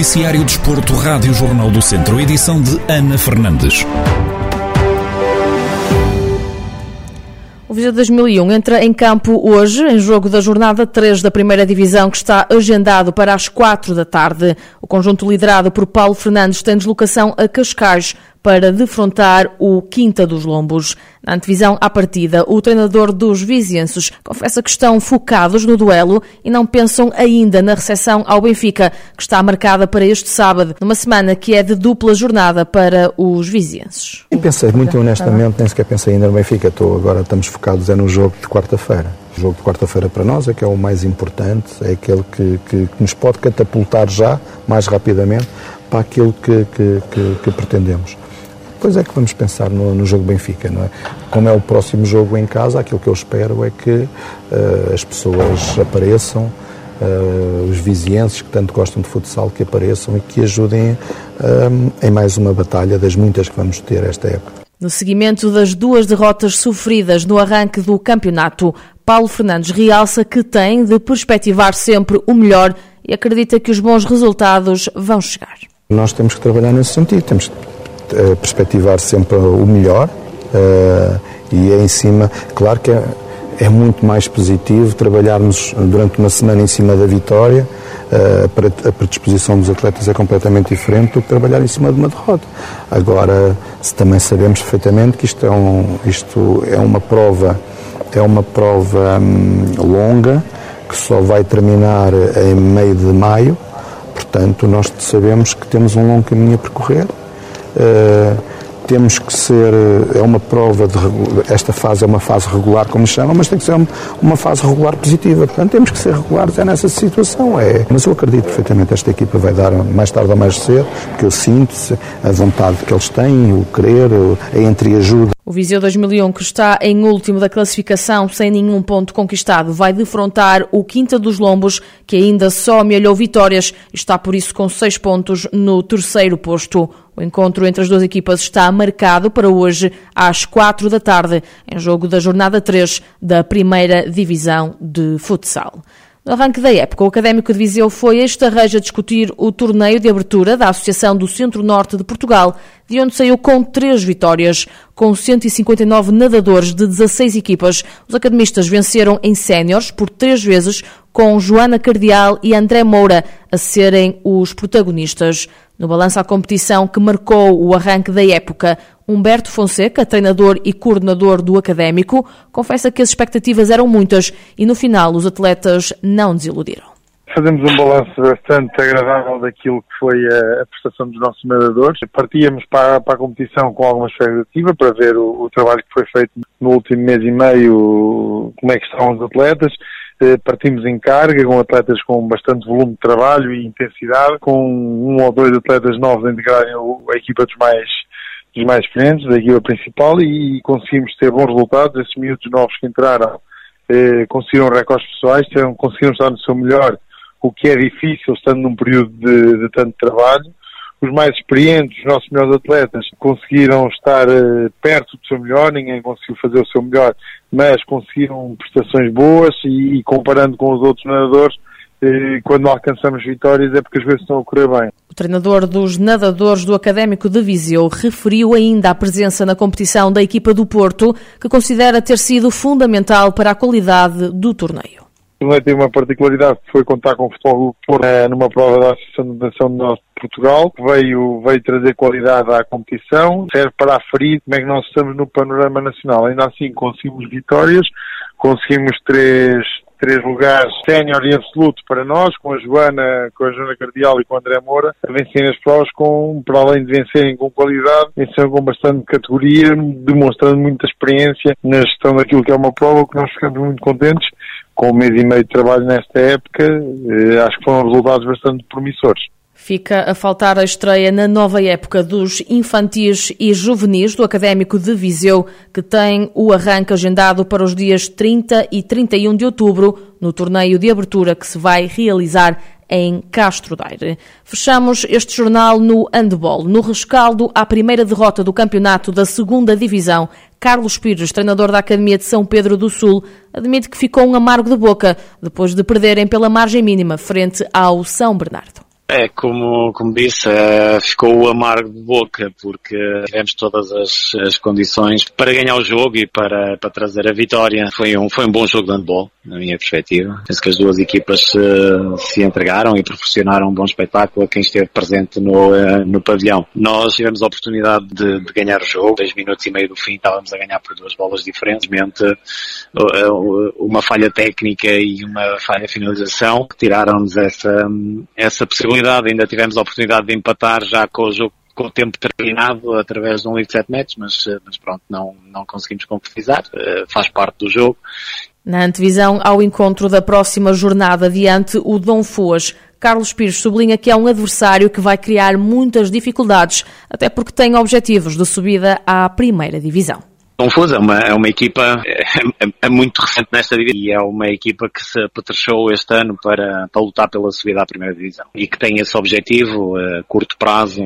Noticiário Desporto, Rádio Jornal do Centro, edição de Ana Fernandes. O Viseu 2001 entra em campo hoje, em jogo da jornada 3 da primeira divisão, que está agendado para as 4 da tarde. O conjunto liderado por Paulo Fernandes tem deslocação a Cascais para defrontar o Quinta dos Lombos. Na antevisão à partida, o treinador dos vizienses confessa que estão focados no duelo e não pensam ainda na recepção ao Benfica, que está marcada para este sábado, numa semana que é de dupla jornada para os vizienses. Eu pensei, muito honestamente, nem sequer pensei ainda no Benfica. Estou, agora estamos focados é no jogo de quarta-feira. O jogo de quarta-feira para nós é que é o mais importante, é aquele que, que, que nos pode catapultar já, mais rapidamente, para aquilo que, que pretendemos. Depois é que vamos pensar no, no, jogo Benfica, não é? Como é o próximo jogo em casa, aquilo que eu espero é que uh, as pessoas apareçam, uh, os vizienses que tanto gostam de futsal que apareçam e que ajudem uh, em mais uma batalha das muitas que vamos ter esta época. No seguimento das duas derrotas sofridas no arranque do campeonato, Paulo Fernandes realça que tem de perspectivar sempre o melhor e acredita que os bons resultados vão chegar. Nós temos que trabalhar nesse sentido, temos que uh, perspectivar sempre o melhor uh, e é em cima, claro que é, é, muito mais positivo trabalharmos durante uma semana em cima da vitória, uh, a predisposição dos atletas é completamente diferente do que trabalhar em cima de uma derrota. Agora, também sabemos perfeitamente que isto é, um, isto é uma prova, é uma prova hum, longa, que só vai terminar em meio de maio, portanto nós sabemos que temos um longo caminho a percorrer temos que ser, eh, é uma prova de, esta fase é uma fase regular, como chama, mas tem que ser uma, fase regular positiva, portanto temos que ser regulares é nessa situação, é. Mas eu acredito perfeitamente esta equipa vai dar mais tarde ou mais cedo, porque eu sinto a vontade que eles têm, o querer, a entreajuda. O Viseu 2001, que está em último da classificação, sem nenhum ponto conquistado, vai defrontar o Quinta dos Lombos, que ainda só amelhou vitórias está por isso com seis pontos no terceiro posto. O encontro entre as duas equipas está marcado para hoje às quatro da tarde, em jogo da jornada 3 da primeira divisão de futsal. No arranque da época, o Académico de Viseu foi esta reja discutir o torneio de abertura da Associação do Centro-Norte de Portugal, de onde saiu com três vitórias. Com 159 nadadores de 16 equipas, os academistas venceram em séniores por três vezes, com Joana Cardial e André Moura a serem os protagonistas. No balanço à competição que marcou o arranque da época, Humberto Fonseca, treinador e coordenador do Académico, confessa que as expectativas eram muitas e no final os atletas não desiludiram. Fazemos um balanço bastante agradável daquilo que foi a, prestação dos nossos nadadores. Partíamos para, para, a competição com alguma expectativa para ver o, o trabalho que foi feito no último mês e meio, como é que estão os atletas. Partimos em carga, com atletas com bastante volume de trabalho e intensidade, com um ou dois atletas novos a integrarem a equipa dos mais, dos mais experientes, da equipa principal, e conseguimos ter bons resultados. Esses miúdos novos que entraram eh, conseguiram recordes pessoais, conseguiram estar no seu melhor, o que é difícil estando num período de, de tanto trabalho os mais experientes, os nossos melhores atletas, conseguiram estar uh, perto do seu melhor, ninguém conseguiu fazer o seu melhor, mas conseguiram prestações boas e, e comparando com os outros nadadores, uh, quando alcançamos vitórias é porque as vezes estão a correr bem. O treinador dos nadadores do Académico de Viseu referiu ainda a presença na competição da equipa do Porto, que considera ter sido fundamental para a qualidade do torneio. O torneio tem uma particularidade que foi contar com o futebol Porto eh, numa prova da Associação de Nação de Norte Portugal, veio, veio trazer qualidade à competição, serve para aferir como é que nós estamos no panorama nacional. Ainda assim conseguimos vitórias, conseguimos três, três lugares sénior e absoluto para nós, com a Joana, com a Joana Cardial e com o André Moura, a vencerem as provas com, para além de vencerem com qualidade, venceram com bastante categoria, demonstrando muita experiência na gestão daquilo que é uma prova, que nós ficamos muito contentes com um mês e meio de trabalho nesta época, eh, acho que foram resultados bastante promissores. Fica a faltar a estreia na nova época dos infantis e juvenis do Académico de Viseu, que tem o arranque agendado para os dias 30 e 31 de outubro, no torneio de abertura que se vai realizar em Castro Daire. Fechamos este jornal no handball. No rescaldo à primeira derrota do campeonato da segunda divisão, Carlos Pires, treinador da Academia de São Pedro do Sul, admite que ficou um amargo de boca depois de perderem pela margem mínima frente ao São Bernardo. É, como, como disse, uh, ficou o amargo de boca, porque tivemos todas as, as, condições para ganhar o jogo e para, para trazer a vitória. Foi um, foi um bom jogo de handball, na minha perspectiva. Penso que as duas equipas uh, se entregaram e proporcionaram um bom espetáculo a quem esteve presente no, uh, no pavilhão. Nós tivemos a oportunidade de, de, ganhar o jogo, 10 minutos e meio do fim estávamos a ganhar por duas bolas diferentes. Uma falha técnica e uma falha finalização tiraram-nos essa, essa possibilidade. Ainda tivemos a oportunidade de empatar já com o jogo com o tempo terminado através de um livro de 7 metros, mas, mas pronto, não, não conseguimos concretizar, faz parte do jogo. Na antevisão ao encontro da próxima jornada diante o Dom Foas, Carlos Pires sublinha que é um adversário que vai criar muitas dificuldades, até porque tem objetivos de subida à primeira divisão. Confusa, é uma, é uma equipa é, é, é, muito recente nesta divisão. E é uma equipa que se apetrechou este ano para, para lutar pela subida à primeira divisão. E que tem esse objetivo, a curto prazo,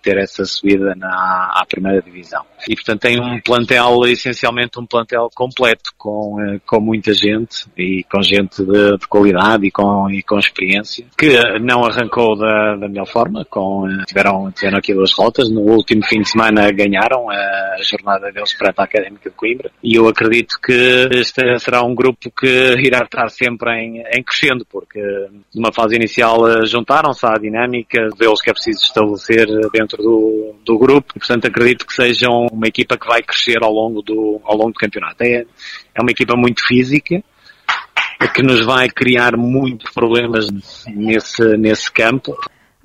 ter essa subida na, à primeira divisão. E portanto tem um plantel, essencialmente um plantel completo, com, eh, com muita gente e com gente de, de qualidade e com, e com experiência, que não arrancou da, da melhor forma, com, eh, tiveram, tiveram aqui duas rotas, no último fim de semana ganharam a jornada deles para Académica de Coimbra e eu acredito que este será um grupo que irá estar sempre em, em crescendo, porque numa fase inicial eh, juntaram-se à dinâmica deles que é preciso estabelecer dentro do, do grupo e portanto acredito que sejam uma equipa que vai crescer ao longo do, ao longo do campeonato. É, é uma equipa muito física, que nos vai criar muitos problemas nesse, nesse campo.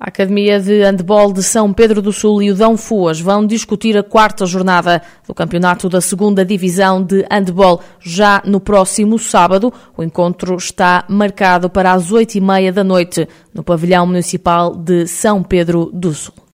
A Academia de Handball de São Pedro do Sul e o Dão Fuas vão discutir a quarta jornada do campeonato da segunda divisão de handball já no próximo sábado. O encontro está marcado para as oito e meia da noite no pavilhão municipal de São Pedro do Sul.